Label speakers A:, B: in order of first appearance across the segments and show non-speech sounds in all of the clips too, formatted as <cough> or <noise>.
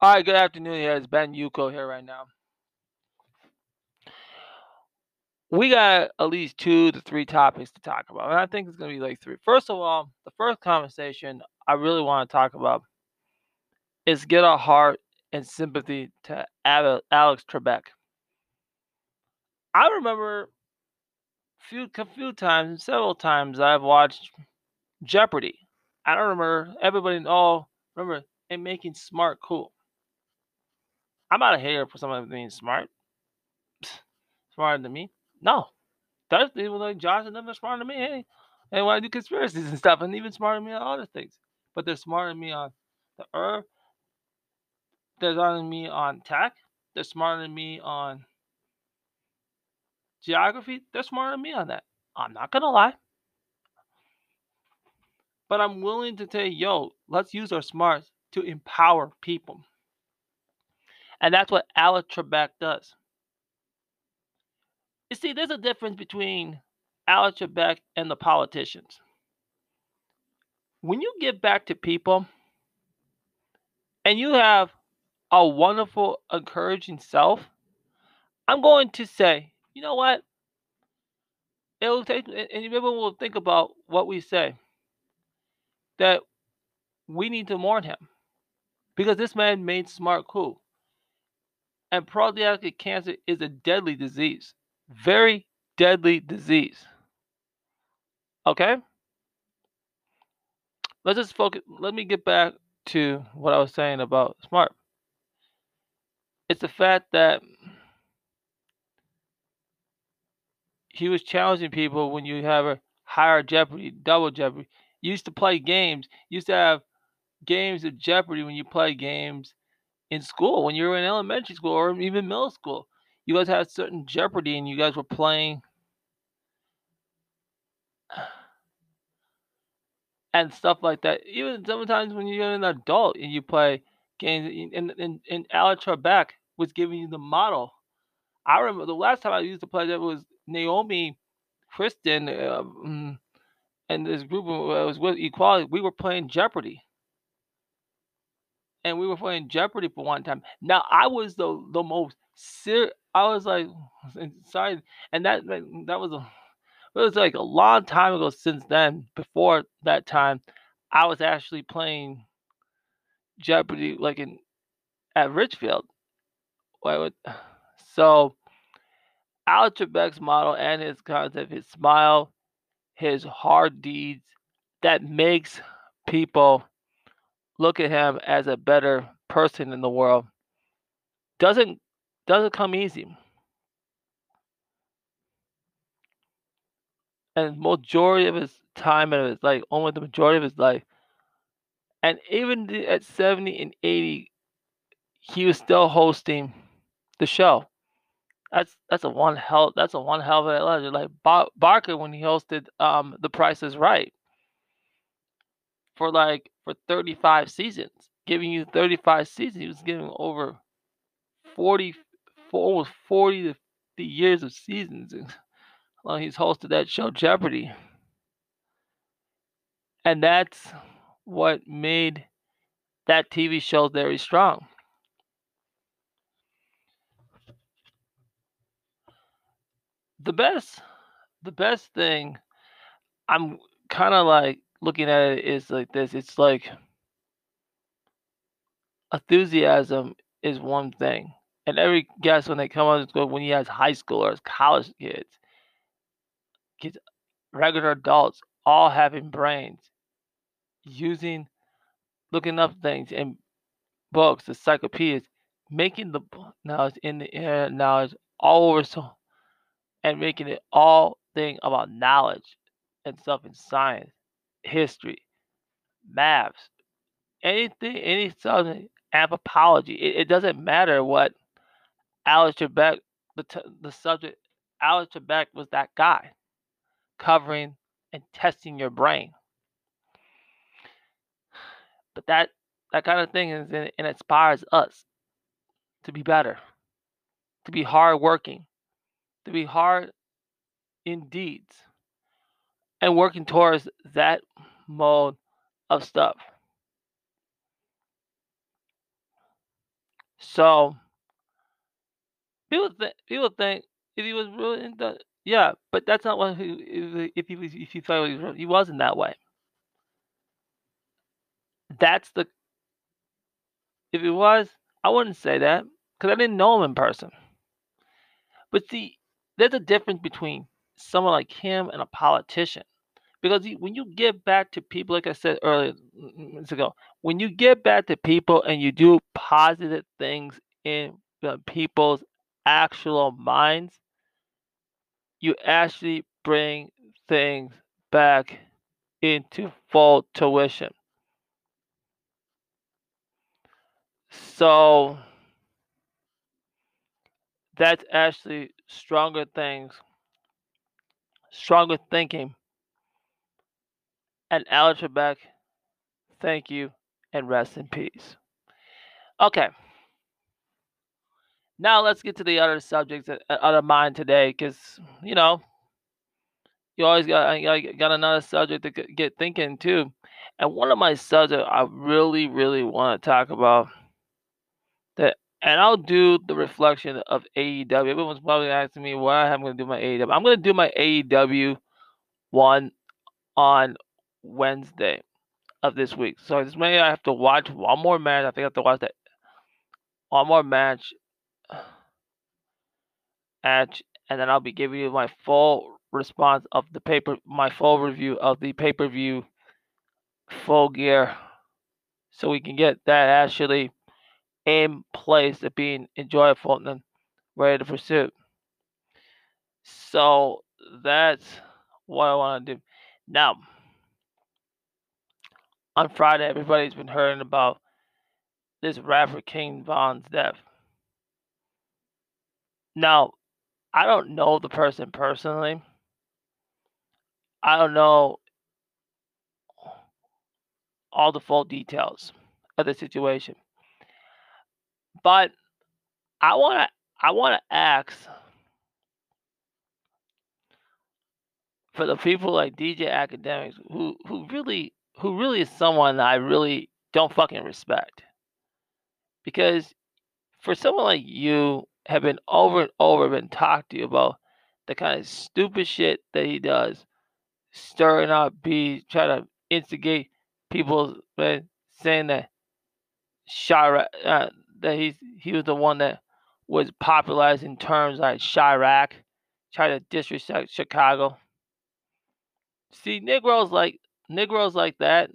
A: All right, good afternoon. Here it's Ben Yuko here right now. We got at least two to three topics to talk about, and I think it's gonna be like three. First of all, the first conversation I really want to talk about is get our heart and sympathy to Alex Trebek. I remember few a few times, several times I've watched Jeopardy. I don't remember everybody all remember it making smart cool. I'm not a hater for someone being smart. <sighs> Smarter than me. No. There's people like Josh and them are smarter than me. Hey, they want to do conspiracies and stuff, and even smarter than me on other things. But they're smarter than me on the earth. They're smarter than me on tech. They're smarter than me on geography. They're smarter than me on that. I'm not gonna lie. But I'm willing to say, yo, let's use our smarts to empower people. And that's what Alex Trebek does. You see, there's a difference between Alex Trebek and the politicians. When you give back to people and you have a wonderful, encouraging self, I'm going to say, you know what? It'll take, and people will think about what we say. That we need to mourn him because this man made smart cool. And pancreatic cancer is a deadly disease, very deadly disease. Okay? Let's just focus. Let me get back to what I was saying about smart. It's the fact that he was challenging people when you have a higher Jeopardy, double Jeopardy. You used to play games. You used to have games of Jeopardy when you play games in school, when you were in elementary school or even middle school. You guys had certain Jeopardy and you guys were playing <sighs> and stuff like that. Even sometimes when you're an adult and you play games, and and, and Alex Trebek was giving you the model. I remember the last time I used to play that was Naomi, Kristen, uh, and this group was with Equality. We were playing Jeopardy, and we were playing Jeopardy for one time. Now I was the the most serious. I was like, <sighs> sorry, and that that was a <sighs> it was like a long time ago since then. Before that time, I was actually playing Jeopardy like in at Richfield. <sighs> So Alex Trebek's model and his concept, his smile, his hard deeds, that makes people look at him as a better person in the world. Doesn't doesn't come easy. and majority of his time and his like almost the majority of his life. And even at 70 and 80, he was still hosting the show. That's that's a one hell that's a one hell of a legend. Like Bar- Barker when he hosted um The Price is Right for like for 35 seasons, giving you 35 seasons. He was giving over 40 almost 40 to 50 years of seasons. <laughs> Well, he's hosted that show Jeopardy. And that's what made that TV show very strong. The best the best thing I'm kind of like looking at it is like this. It's like enthusiasm is one thing. And every guest when they come on school, when he has high schoolers, college kids, kids, regular adults, all having brains, using, looking up things in books, the encyclopedias, making the knowledge in the air, knowledge all over so, and making it all thing about knowledge and stuff in science, history, maths, anything, any subject, anthropology. It, it doesn't matter what Alex Trebek, the, t- the subject, Alex Trebek was that guy covering and testing your brain. But that that kind of thing is and inspires us to be better, to be hardworking, to be hard in deeds, and working towards that mode of stuff. So people think people think if he was really into yeah, but that's not what he if, he was if he thought he was he wasn't that way. That's the if he was, I wouldn't say that because I didn't know him in person. But see, there's a difference between someone like him and a politician. Because when you give back to people, like I said earlier minutes ago, when you give back to people and you do positive things in people's actual minds, you actually bring things back into full tuition. So that's actually stronger things, stronger thinking. And Alex Trebek, thank you and rest in peace. Okay. Now let's get to the other subjects out uh, of mind today, because you know you always got got another subject to get thinking too. And one of my subjects I really, really want to talk about and I'll do the reflection of AEW. Everyone's probably asking me why I'm going to do my AEW. I'm going to do my AEW one on Wednesday of this week. So this may I have to watch one more match. I think I have to watch that one more match, <sighs> match, and then I'll be giving you my full response of the paper, my full review of the pay per view full gear, so we can get that actually place of being enjoyable and ready to pursue. So that's what I want to do. Now, on Friday, everybody's been hearing about this rapper King Von's death. Now, I don't know the person personally. I don't know all the full details of the situation. But I want to I want to ask for the people like DJ Akademiks who who really who really is someone I really don't fucking respect. Because for someone like you have been over and over been talked to you about the kind of stupid shit that he does, stirring up bees, trying to instigate people, saying that Chiraq, uh, that he's he was the one that was popularizing terms like Chiraq, trying to disrespect Chicago. See, Negroes like Negroes like that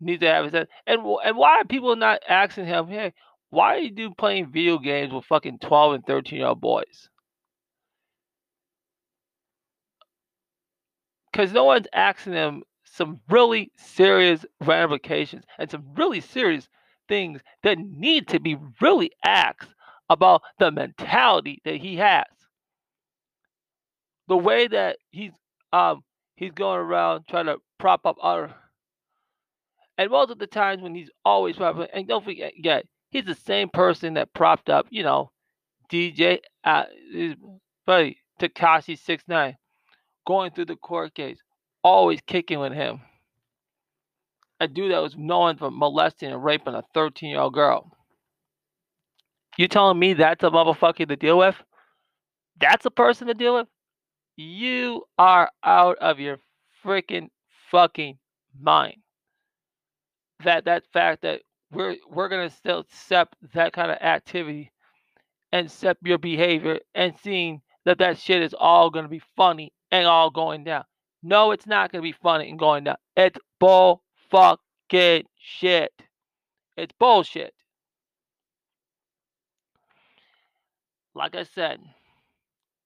A: need to have his head. And and why are people not asking him, hey, why are you doing playing video games with fucking twelve and thirteen year old boys? Because no one's asking them some really serious ramifications and some really serious things that need to be really asked about the mentality that he has. The way that he's um he's going around trying to prop up other and most of the times when he's always propping and don't forget yeah, he's the same person that propped up, you know, DJ uh buddy Tekashi six nine going through the court case, always kicking with him a dude that was known for molesting and raping a 13 year old girl. You telling me that's a motherfucker to deal with? That's a person to deal with? You are out of your freaking fucking mind. That that fact that we're we're gonna still accept that kind of activity and accept your behavior and seeing that that shit is all gonna be funny and all going down. No, it's not gonna be funny and going down. It's bull fucking shit. It's bullshit. Like I said,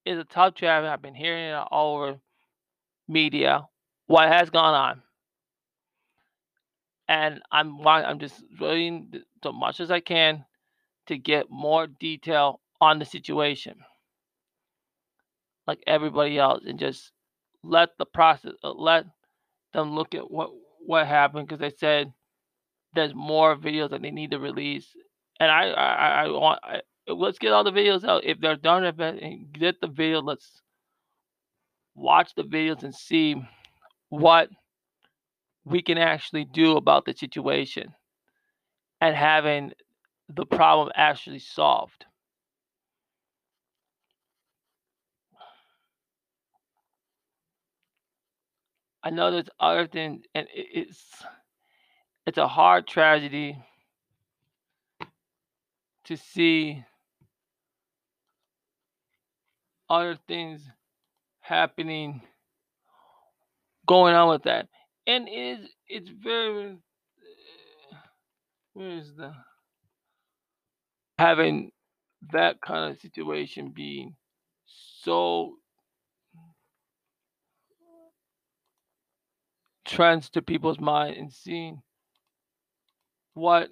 A: it's a tough traffic. I've been hearing it all over media. What has gone on, and I'm I'm just doing so much as I can to get more detail on the situation, like everybody else, and just let the process uh, let them look at what what happened because they said there's more videos that they need to release, and I I, I want I, let's get all the videos out. If they're done and get the video. Let's watch the videos and see what we can actually do about the situation and having the problem actually solved. I know there's other things, and it's it's a hard tragedy to see other things happening going on with that and it's it's very where is the having that kind of situation being so trends to people's mind and seeing what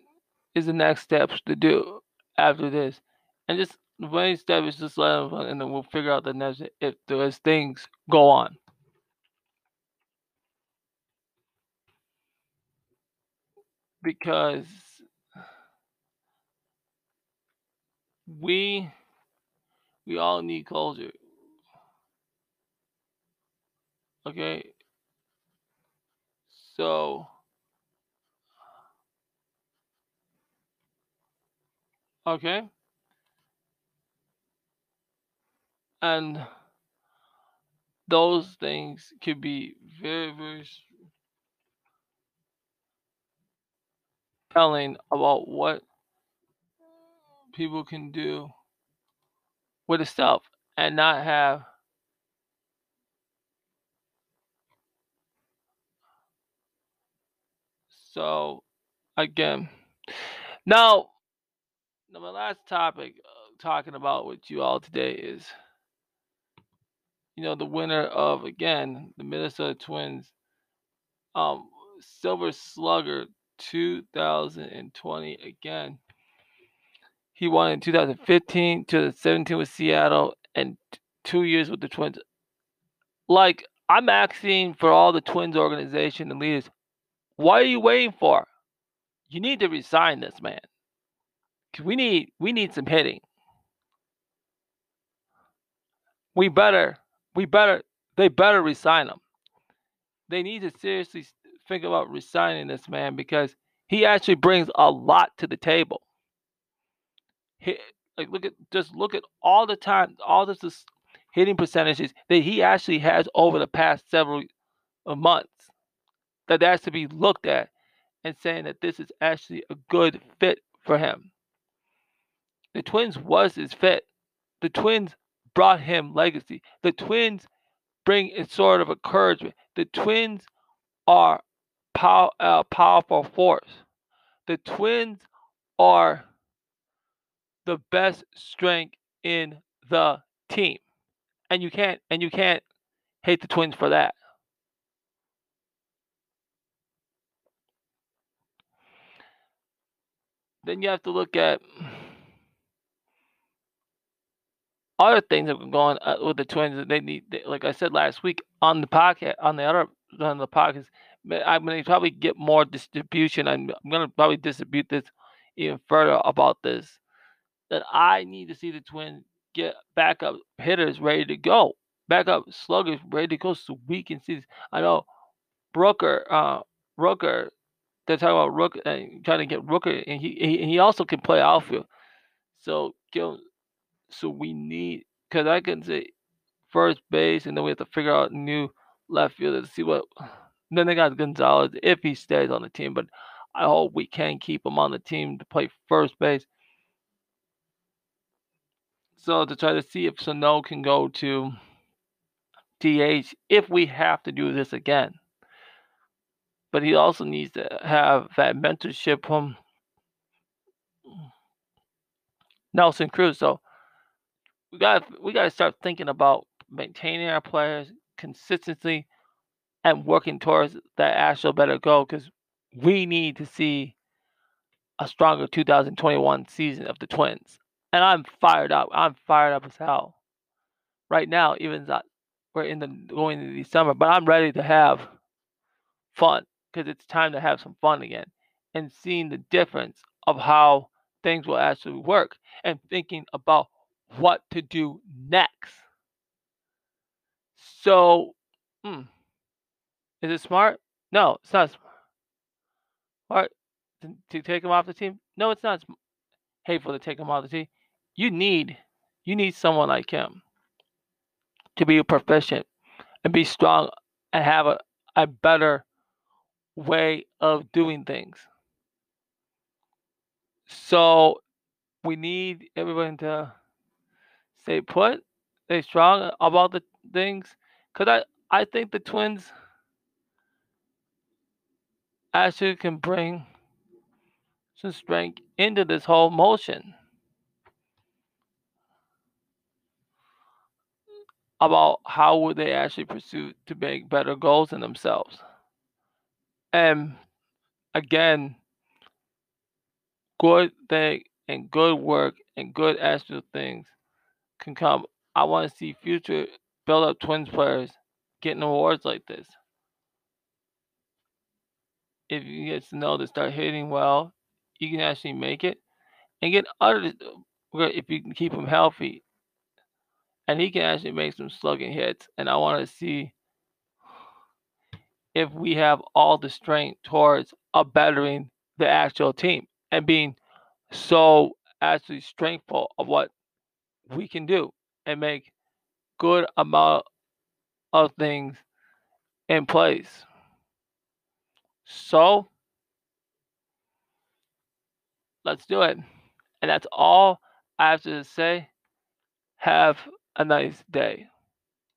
A: is the next steps to do after this and just the main step is just let them and then we'll figure out the next if those things go on because we we all need culture. Okay. So okay. And those things could be very, very telling about what people can do with the stuff and not have so again now now my last topic uh, talking about with you all today is you know the winner of again the minnesota twins um silver slugger 2020 again. He won in 2015, 2017 with Seattle, and two years with the Twins. Like, I'm asking for all the Twins organization and leaders, what are you waiting for? You need to resign this man. We need we need some hitting. We better we better they better resign him. They need to seriously think about resigning this man because he actually brings a lot to the table. He, like look at just look at all the time, all this is hitting percentages that he actually has over the past several uh, months that has to be looked at and saying that this is actually a good fit for him. The Twins was his fit. The Twins brought him legacy. The Twins bring a sort of encouragement. The Twins are pow- uh, powerful force. The Twins are the best strength in the team, and you can't and you can't hate the Twins for that. Then you have to look at other things that are going on uh, with the Twins. They need, they, like I said last week on the podcast, on the other on the podcast, I'm going to probably get more distribution. I'm, I'm going to probably distribute this even further about this. That I need to see the Twins get backup hitters ready to go, backup sluggers ready to go, so we can see. This. I know Brooker, uh, Rooker. They're talking about Rook and trying to get Rooker, and he, he he also can play outfield. So, so we need because I can say first base, and then we have to figure out new left fielder to see what <sighs> then they got Gonzalez if he stays on the team, but I hope we can keep him on the team to play first base. So to try to see if Sano can go to DH if we have to do this again. But he also needs to have that mentorship from Nelson Cruz. So we got we got to start thinking about maintaining our players consistency and working towards that actual better goal because we need to see a stronger 2021 season of the Twins. And I'm fired up. I'm fired up as hell. Right now, even that we're in the going into December, but I'm ready to have fun because it's time to have some fun again and seeing the difference of how things will actually work and thinking about what to do next. So, hmm. Is it smart? No, it's not smart. To, to take him off the team? No, it's not. hateful to take him off the team. You need you need someone like him to be proficient and be strong and have a, a better way of doing things. So we need everyone to stay put, stay strong about the things. Cause I, I think the twins actually can bring some strength into this whole motion. About how would they actually pursue to make better goals in themselves. And again, good thing and good work and good actual things can come. I want to see future build up twins players getting awards like this. If you get to know to start hitting well, you can actually make it and get other if you can keep him healthy. And he can actually make some slugging hits. And I want to see if we have all the strength towards a bettering the actual team and being so actually strengthful of what we can do and make good amount of things in place. So let's do it. And that's all I have to say. Have a nice day.